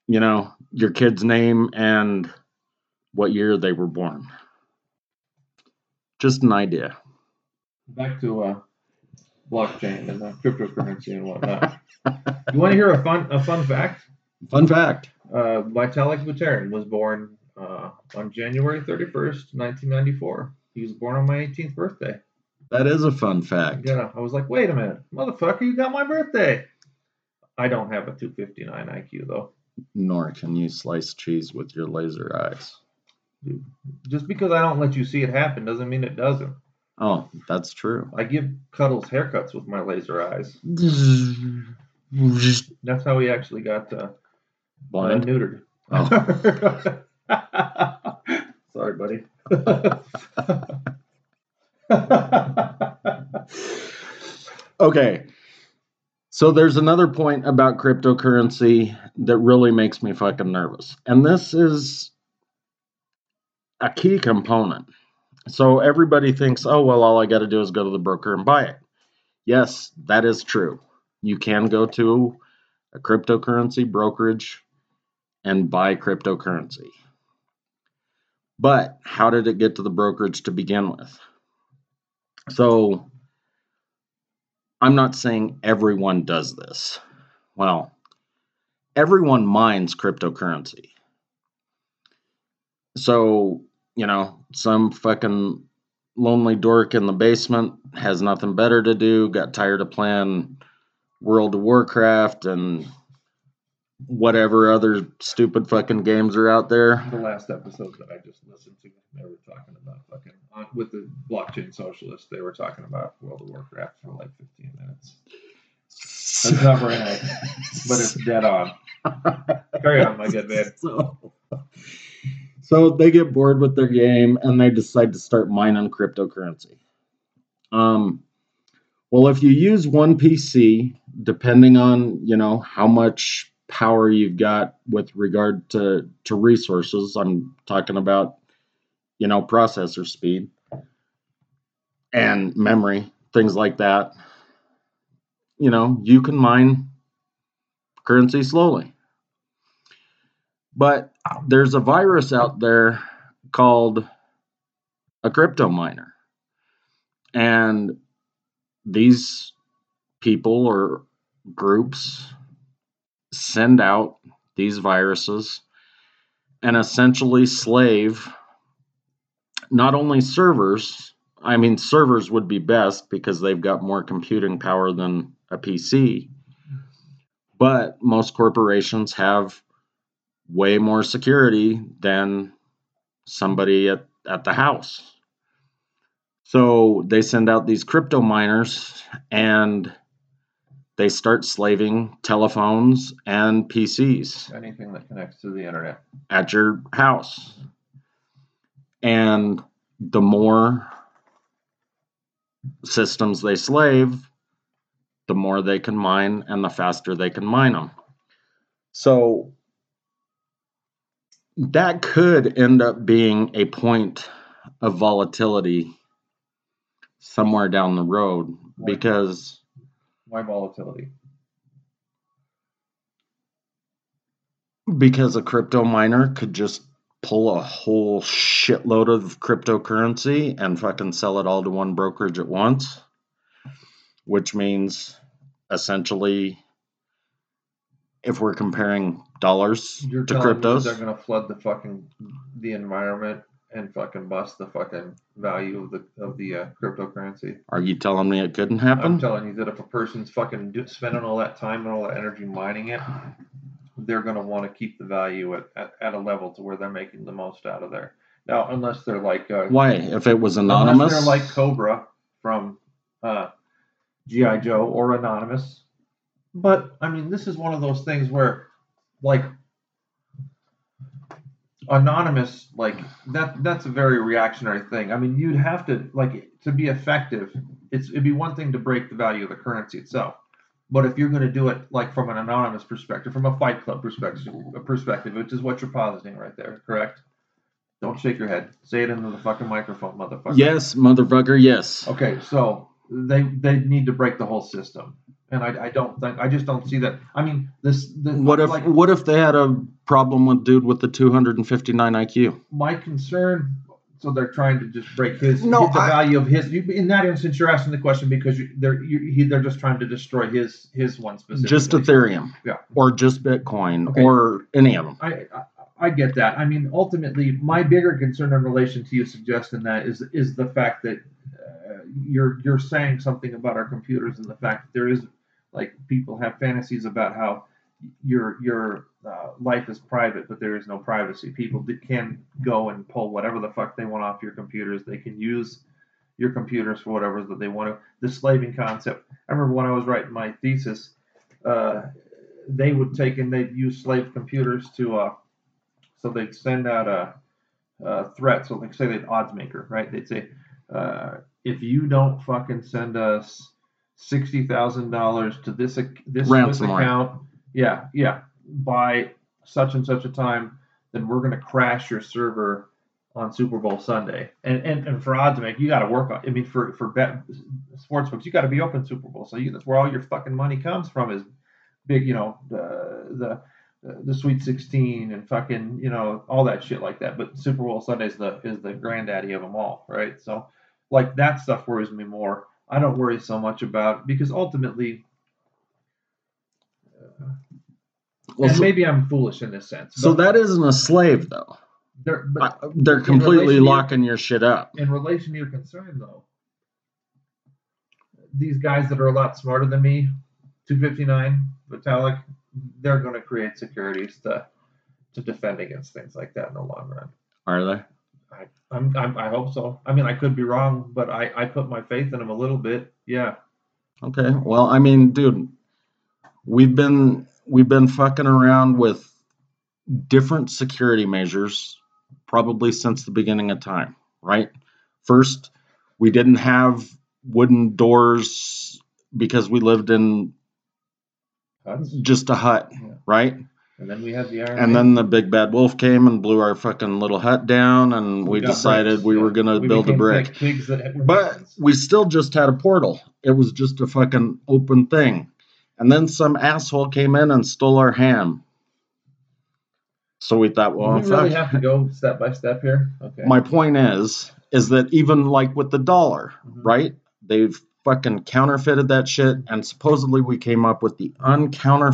you know your kid's name and what year they were born. Just an idea. Back to uh, blockchain and uh, cryptocurrency and whatnot. you want to hear a fun a fun fact? Fun fact. Uh, Vitalik Buterin was born uh, on January 31st, 1994. He was born on my 18th birthday. That is a fun fact. Yeah, I was like, wait a minute, motherfucker, you got my birthday. I don't have a 259 IQ though. Nor can you slice cheese with your laser eyes. Just because I don't let you see it happen doesn't mean it doesn't. Oh, that's true. I give Cuddles haircuts with my laser eyes. That's how he actually got uh, uh, Blind. neutered. Sorry, buddy. Okay. So there's another point about cryptocurrency that really makes me fucking nervous. And this is a key component. So everybody thinks, oh, well, all I got to do is go to the broker and buy it. Yes, that is true. You can go to a cryptocurrency brokerage and buy cryptocurrency. But how did it get to the brokerage to begin with? So I'm not saying everyone does this. Well, everyone mines cryptocurrency. So, you know, some fucking lonely dork in the basement has nothing better to do, got tired of playing World of Warcraft and whatever other stupid fucking games are out there. The last episode that I just listened to, they were talking about fucking on, with the blockchain socialists. They were talking about World of Warcraft for like 15 minutes. That's not very nice, but it's dead on. Carry on, my good man. So, so they get bored with their game and they decide to start mining cryptocurrency. Um, well, if you use one PC, depending on you know how much power you've got with regard to to resources, I'm talking about you know processor speed and memory, things like that. You know, you can mine currency slowly. But there's a virus out there called a crypto miner. And these people or groups send out these viruses and essentially slave not only servers, I mean, servers would be best because they've got more computing power than a PC, but most corporations have way more security than somebody at, at the house. So they send out these crypto miners and they start slaving telephones and PCs Anything that connects to the internet. at your house. And the more systems they slave, the more they can mine and the faster they can mine them. So that could end up being a point of volatility somewhere down the road Why- because Why volatility? because a crypto miner could just pull a whole shitload of cryptocurrency and fucking sell it all to one brokerage at once, which means essentially, if we're comparing dollars You're to telling me that cryptos, they're gonna flood the fucking the environment and fucking bust the fucking value of the of the uh, cryptocurrency. are you telling me it couldn't happen? I'm telling you that if a person's fucking do, spending all that time and all that energy mining it, they're gonna want to keep the value at, at, at a level to where they're making the most out of there. Now, unless they're like uh, Why? If it was Unless anonymous, they're like Cobra from uh, GI Joe or Anonymous. But I mean, this is one of those things where, like, Anonymous, like that. That's a very reactionary thing. I mean, you'd have to like to be effective. It's it'd be one thing to break the value of the currency itself. But if you're going to do it like from an anonymous perspective, from a Fight Club perspective, perspective, which is what you're positing right there, correct? Don't shake your head. Say it into the fucking microphone, motherfucker. yes, motherfucker, yes. Okay, so they they need to break the whole system, and I, I don't think I just don't see that. I mean, this, this What if like what if they had a problem with dude with the 259 IQ? my concern? So they're trying to just break his No, the I- value of his. In that instance, you're asking the question because you, they're you, he, they're just trying to destroy his his one specific. Just Ethereum, Yeah. or just Bitcoin, Okay. or any of them. I, I I get that. I mean, ultimately, my bigger concern in relation to you suggesting that is is the fact that uh, you're you're saying something about our computers and the fact that there is like people have fantasies about how your your uh, life is private, but there is no privacy. People can go and pull whatever the fuck they want off your computers. They can use your computers for whatever that they want to. The slaving concept. I remember when I was writing my thesis, uh, they would take and they'd use slave computers to uh, so they'd send out a, a threat. So like say they'd odds maker, right? They'd say, uh, if you don't fucking send us sixty thousand dollars to this this Ransomware. account, yeah, yeah, by such and such a time, then we're gonna crash your server on Super Bowl Sunday. And and, and for odds to make, you got to work on. I mean, for for bet sports books, you got to be open Super Bowl. So you, that's where all your fucking money comes from is big. You know the the the Sweet 16 and fucking you know all that shit like that. But Super Bowl Sunday is the is the granddaddy of them all, right? So like that stuff worries me more. I don't worry so much about because ultimately. Uh, Well, and so, maybe I'm foolish in this sense. so that isn't a slave though. they're, but they're completely to your- locking your shit up. in relation to your concern, though, these guys that are a lot smarter than me, 259 Vitalik, they're going to create securities to to defend against things like that in the long run. Are they? I, I'm, I'm, I hope so. I mean, I could be wrong, but I, I put my faith in him a little bit. Yeah. Okay. Well, I mean, dude, we've been we've been fucking around with different security measures probably since the beginning of time, right? First, we didn't have wooden doors because we lived in Huts. just a hut, Yeah. right? And then we had the Iron And then the big bad wolf came and blew our fucking little hut down, and we got decided bricks, we yeah. were gonna We build a brick. pig- Pigs that were But we still just had a portal. It was just a fucking open thing. And then some asshole came in and stole our ham. So we thought, Do well, we really have to go step by step here. Okay. My point is, is that even like with the dollar, Mhm. right? They've fucking counterfeited that shit, and supposedly we came up with the uncounter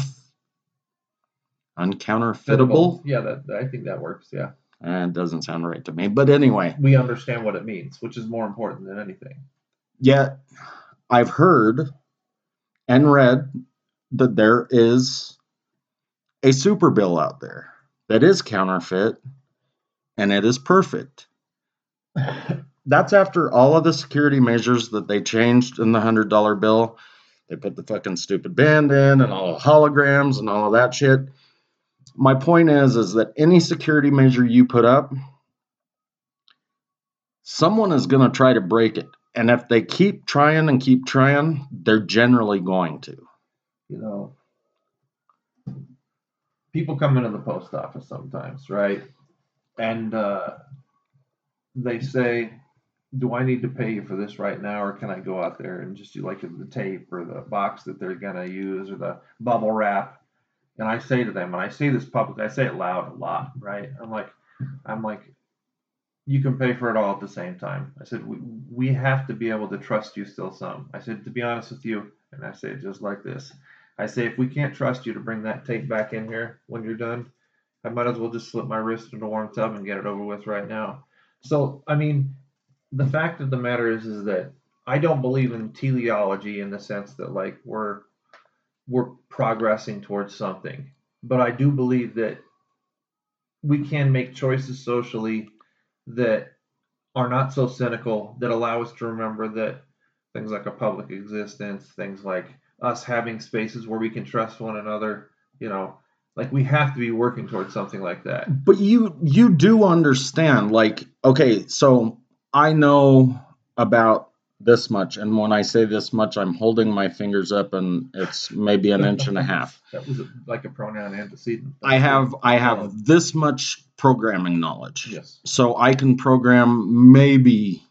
uncounterfeitable. Yeah, that I think that works. Yeah. Eh, it doesn't sound right to me. But anyway, we understand what it means, which is more important than anything. Yet, I've heard and read that there is a super bill out there that is counterfeit and it is perfect. That's after all of the security measures that they changed in the $100 bill. They put the fucking stupid band in and all the holograms and all of that shit. My point is is that any security measure you put up someone is going to try to break it. And if they keep trying and keep trying, they're generally going to. You know, people come into the post office sometimes, right? And uh, they say, "Do I need to pay you for this right now, or can I go out there and just do like the tape or the box that they're gonna use or the bubble wrap?" And I say to them, and I say this publicly, I say it loud a lot, right? I'm like, I'm like, you can pay for it all at the same time. I said, we, we have to be able to trust you still some. I said, to be honest with you, and I say it just like this. I say, if we can't trust you to bring that tape back in here when you're done, I might as well just slip my wrist in a warm tub and get it over with right now. So, I mean, the fact of the matter is, is that I don't believe in teleology in the sense that like we're we're progressing towards something, but I do believe that we can make choices socially that are not so cynical that allow us to remember that things like a public existence, things like us having spaces where we can trust one another, you know, like we have to be working towards something like that. But you you do understand like okay, so I know about this much and when I say this much I'm holding my fingers up and it's maybe an inch and a half. That was a, like a pronoun antecedent. I have I have this much programming knowledge. yes. So I can program maybe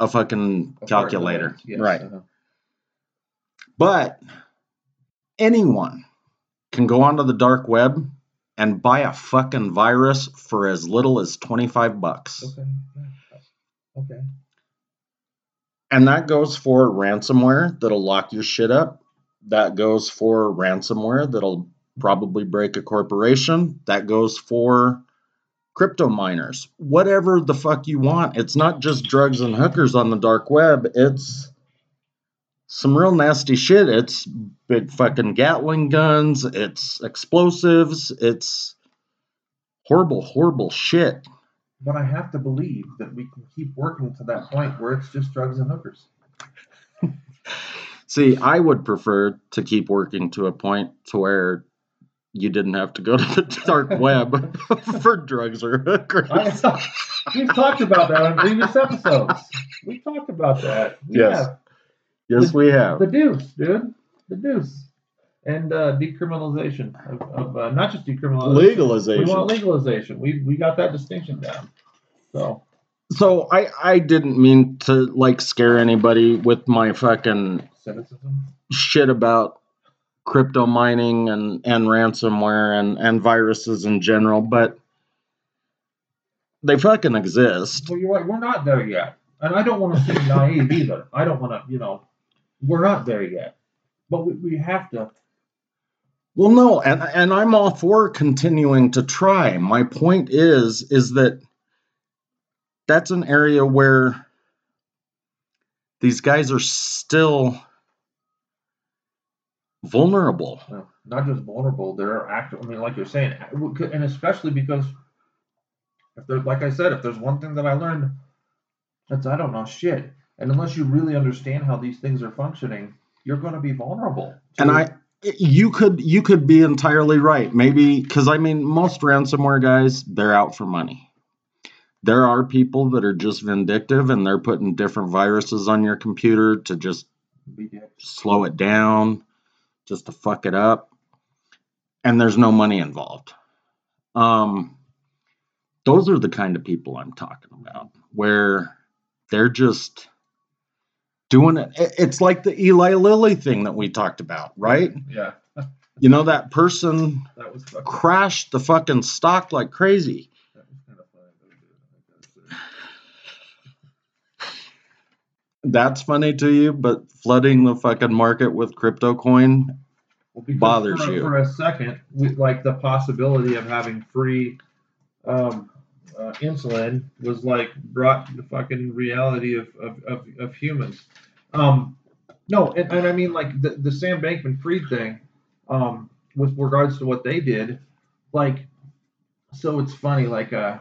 a fucking a part of the calculator. yes, Right. uh-huh. But anyone can go onto the dark web and buy a fucking virus for as little as 25 bucks. Okay. Okay. And that goes for ransomware that'll lock your shit up. That goes for ransomware that'll probably break a corporation. That goes for crypto miners. Whatever the fuck you want. It's not just drugs and hookers on the dark web. It's some real nasty shit. It's big fucking Gatling guns. It's explosives. It's horrible, horrible shit. But I have to believe that we can keep working to that point where it's just drugs and hookers. See, I would prefer to keep working to a point to where you didn't have to go to the dark web for drugs or hookers. I, we've talked about that on previous episodes. We talked about that. We Yes. have. Yes, we have. The deuce, dude. The deuce. And uh, decriminalization of, of uh, not just decriminalization. legalization. We Legalization. want legalization. We we got that distinction down. So So I I didn't mean to like scare anybody with my fucking cynicism. shit about crypto mining and and ransomware and and viruses in general, but they fucking exist. Well, you're right. We're not there yet, and I don't want to seem naive either. I don't want to, you know, we're not there yet, but we, we have to. Well, no, and and I'm all for continuing to try. My point is is that that's an area where these guys are still vulnerable. Not just vulnerable, they're active. I mean, like you're saying, and especially because if there's, like I said, if there's one thing that I learned, that's I don't know shit. And unless you really understand how these things are functioning, you're going to be vulnerable. to- And I you could you could be entirely right. Maybe cuz I mean most ransomware guys, they're out for money. There are people that are just vindictive and they're putting different viruses on your computer to just slow it down, just to fuck it up. And there's no money involved. Um, those are the kind of people I'm talking about, where they're just doing it. it- It's like the Eli Lilly thing that we talked about, right? Yeah, You know, that person that was fucking. crashed the fucking stock like crazy. That was kind of funny. that we did. I guess. That's funny to you, but flooding the fucking market with crypto coin, Well, Bothers for, you. for a second. We, like the possibility of having free um, uh, insulin was like brought to the fucking reality of of, of, of humans. Um, no, and, and I mean like the, the Sam Bankman Fried thing, um, with regards to what they did, like, so it's funny, like uh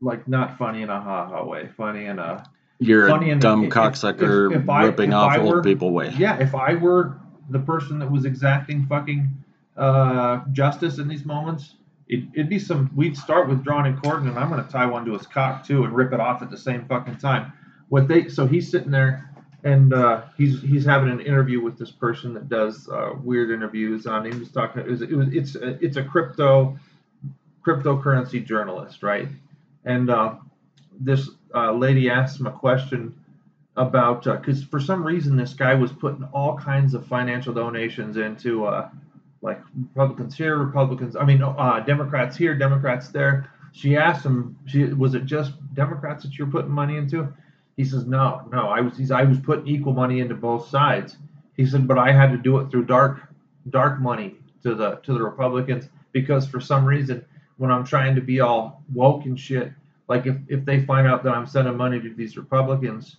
like not funny in a ha ha way, funny in a you're Funny a and dumb if- cocksucker if- if I- ripping off old people way. yeah, if I were the person that was exacting fucking uh, justice in these moments, it, it'd be some. We'd start with drawn and quartered, and I'm going to tie one to his cock too and rip it off at the same fucking time. What they so he's sitting there and uh, he's he's having an interview with this person that does uh, weird interviews on. He was talking. It was, it was it's a, it's a crypto cryptocurrency journalist, right? And uh, this uh, lady asked him a question about because for some reason this guy was putting all kinds of financial donations into uh, like Republicans here, Republicans. I mean, uh, Democrats here, Democrats there. She asked him, she was it just Democrats that you're putting money into? He says, no, no. I was he's, I was putting equal money into both sides. He said, but I had to do it through dark dark money to the to the Republicans because for some reason when I'm trying to be all woke and shit, like if, if they find out that I'm sending money to these Republicans,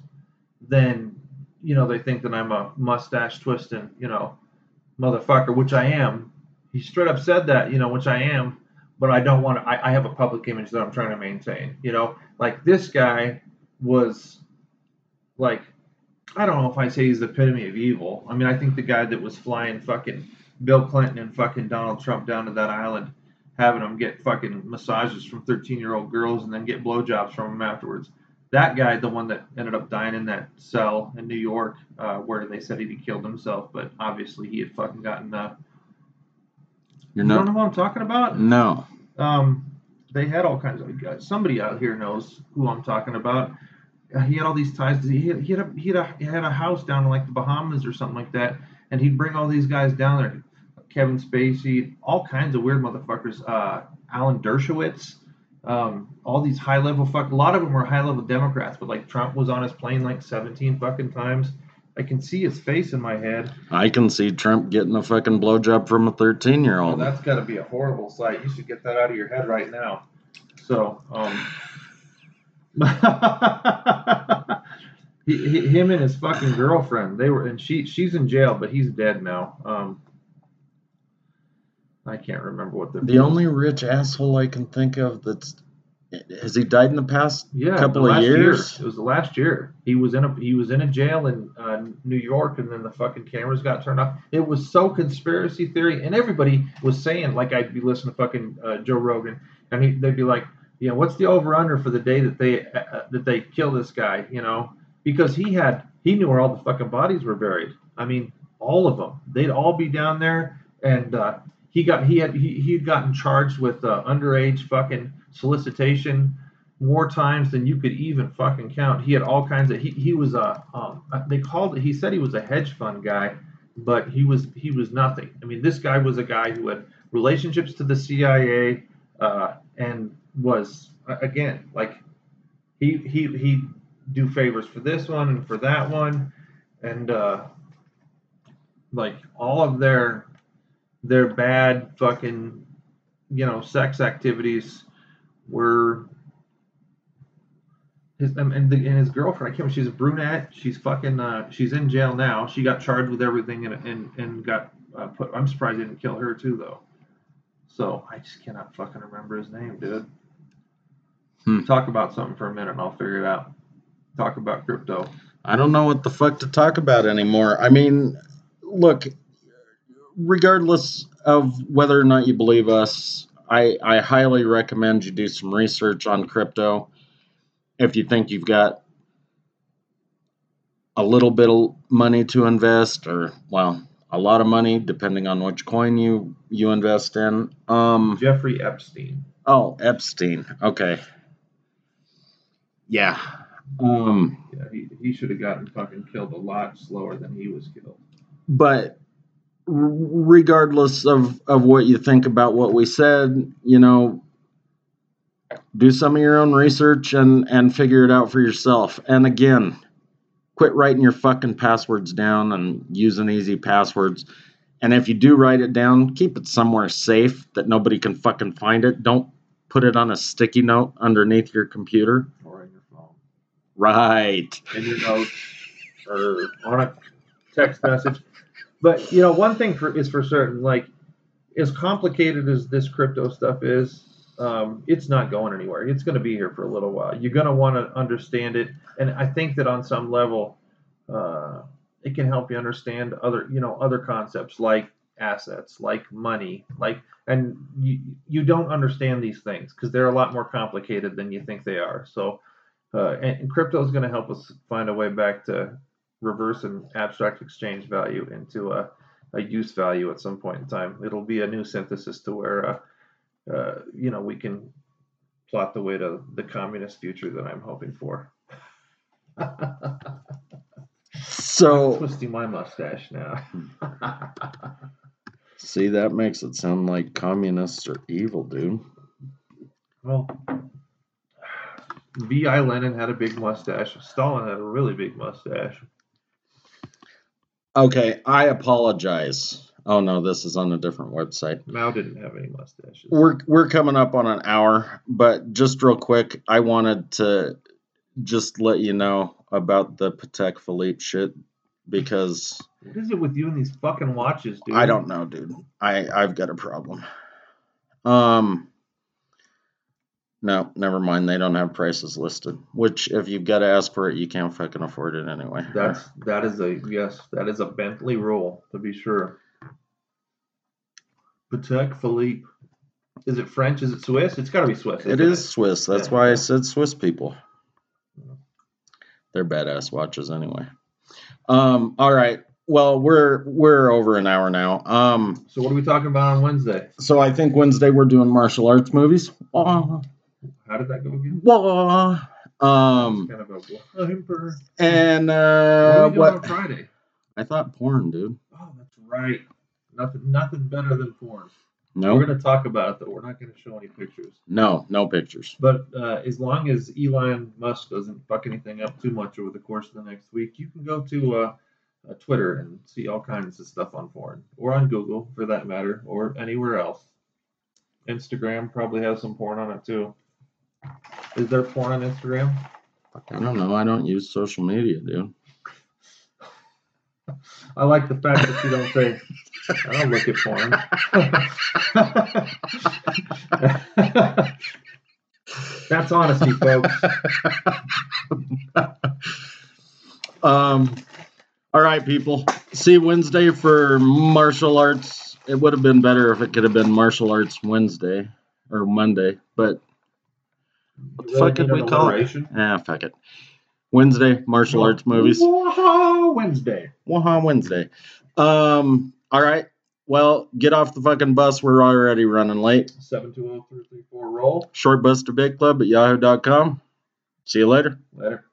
then you know they think that I'm a mustache twisting, you know, motherfucker, which I am. He straight up said that, you know, which I am, but I don't want to. I, I have a public image that I'm trying to maintain, you know. Like this guy was, like, I don't know if I say he's the epitome of evil. I mean, I think the guy that was flying fucking Bill Clinton and fucking Donald Trump down to that island, having them get fucking massages from 13 year old girls and then get blowjobs from them afterwards that guy, the one that ended up dying in that cell in New York, uh, where they said he'd killed himself, but obviously he had fucking gotten. Uh, You're you don't know what I'm talking about? No. Um, they had all kinds of. guys. somebody out here knows who I'm talking about. Uh, he had all these ties. He had he had a, he had a he had a house down in like the Bahamas or something like that, and he'd bring all these guys down there. Kevin Spacey, all kinds of weird motherfuckers. Uh, Alan Dershowitz um, all these high level fuck. A lot of them were high level Democrats, but like Trump was on his plane like 17 fucking times. I can see his face in my head. I can see Trump getting a fucking blowjob from a 13 year old. that's got to be a horrible sight. You should get that out of your head right now. So, um, he, he, him and his fucking girlfriend, they were, and she, she's in jail, but he's dead now. Um, I can't remember what the The only rich asshole I can think of that's has he died in the past yeah couple the of last year. years? It was the last year. He was in a he was in a jail in uh, New York, and then the fucking cameras got turned off. It was so conspiracy theory, and everybody was saying like I'd be listening to fucking uh, Joe Rogan, and he, they'd be like, you know, what's the over under for the day that they uh, uh, that they kill this guy? You know, because he had he knew where all the fucking bodies were buried. I mean, all of them. They'd all be down there, and uh, he got he had he had gotten charged with uh, underage fucking solicitation more times than you could even fucking count. He had all kinds of he he was a um they called it he said he was a hedge fund guy but he was he was nothing. I mean, this guy was a guy who had relationships to the CIA uh, and was again like he he he do favors for this one and for that one, and uh, like all of their their bad fucking you know sex activities were his and, and, the, and his girlfriend. I can't. She's a brunette. She's fucking. Uh, she's in jail now. She got charged with everything and and and got uh, put. I'm surprised they didn't kill her too though. So I just cannot fucking remember his name, dude. Hmm. Talk about something for a minute, and I'll figure it out. Talk about crypto. I don't know what the fuck to talk about anymore. I mean, look, regardless of whether or not you believe us, I, I highly recommend you do some research on crypto. If you think you've got a little bit of money to invest, or well, a lot of money, depending on which coin you you invest in. Um, Jeffrey Epstein. Oh, Epstein. Okay. Yeah. Um, Yeah, he, he should have gotten fucking killed a lot slower than he was killed. but regardless of of what you think about what we said, you know, do some of your own research and and figure it out for yourself. And again, quit writing your fucking passwords down and using easy passwords. And if you do write it down, keep it somewhere safe that nobody can fucking find it. Don't put it on a sticky note underneath your computer. Or in your phone. Right. in your notes or on a text message. But you know, one thing for is for certain, like as complicated as this crypto stuff is, um, it's not going anywhere. It's going to be here for a little while. You're going to want to understand it, and I think that on some level, uh, it can help you understand other, you know, other concepts like assets, like money, like, and you you don't understand these things because they're a lot more complicated than you think they are. So uh, and, and crypto is going to help us find a way back to reverse an abstract exchange value into a, a use value at some point in time. It'll be a new synthesis to where, uh, uh, you know, we can plot the way to the communist future that I'm hoping for. So Twisting my mustache now. See, that makes it sound like communists are evil, dude. well, V.I. Lenin had a big mustache. Stalin had a really big mustache. Okay, I apologize. Oh no, this is on a different website. Mao didn't have any mustaches. We're we're coming up on an hour, but just real quick, I wanted to just let you know about the Patek Philippe shit because What is it with you and these fucking watches, dude? I don't know, dude. I I've got a problem. Um no, never mind. They don't have prices listed. Which, if you've got to ask for it, you can't fucking afford it anyway. That's that is a yes, that is a Bentley rule to be sure. Patek Philippe. Is it French? Is it Swiss? It's got to be Swiss. It is Swiss. That's Yeah. why I said Swiss people. They're badass watches anyway. Um, all right. Well, we're we're over an hour now. Um, So what are we talking about on Wednesday? so I think Wednesday we're doing martial arts movies. Wah, How did that go again? wah. Um, kind of a whimper. and what uh, on what? Friday? I thought porn, dude. Oh, that's right. Nothing, nothing better than porn. No, We're going to talk about it though. We're not going to show any pictures. no, no pictures. But uh, as long as Elon Musk doesn't fuck anything up too much over the course of the next week, you can go to uh, uh, Twitter and see all kinds of stuff on porn, or on Google for that matter, or anywhere else. Instagram probably has some porn on it too. Is there porn on Instagram? I don't know. I don't use social media, dude. I like the fact that you don't say, I don't look at porn. That's honesty, folks. Um, all right, people. See Wednesday for martial arts. It would have been better if it could have been martial arts Wednesday or Monday, but what the fuck did we call it? Ah, fuck it. Wednesday, martial arts movies. Waha Wednesday. Waha Wednesday. Um, all right. Well, get off the fucking bus. We're already running late. 720 roll. Short bus debate club at yahoo.com. See you later. Later.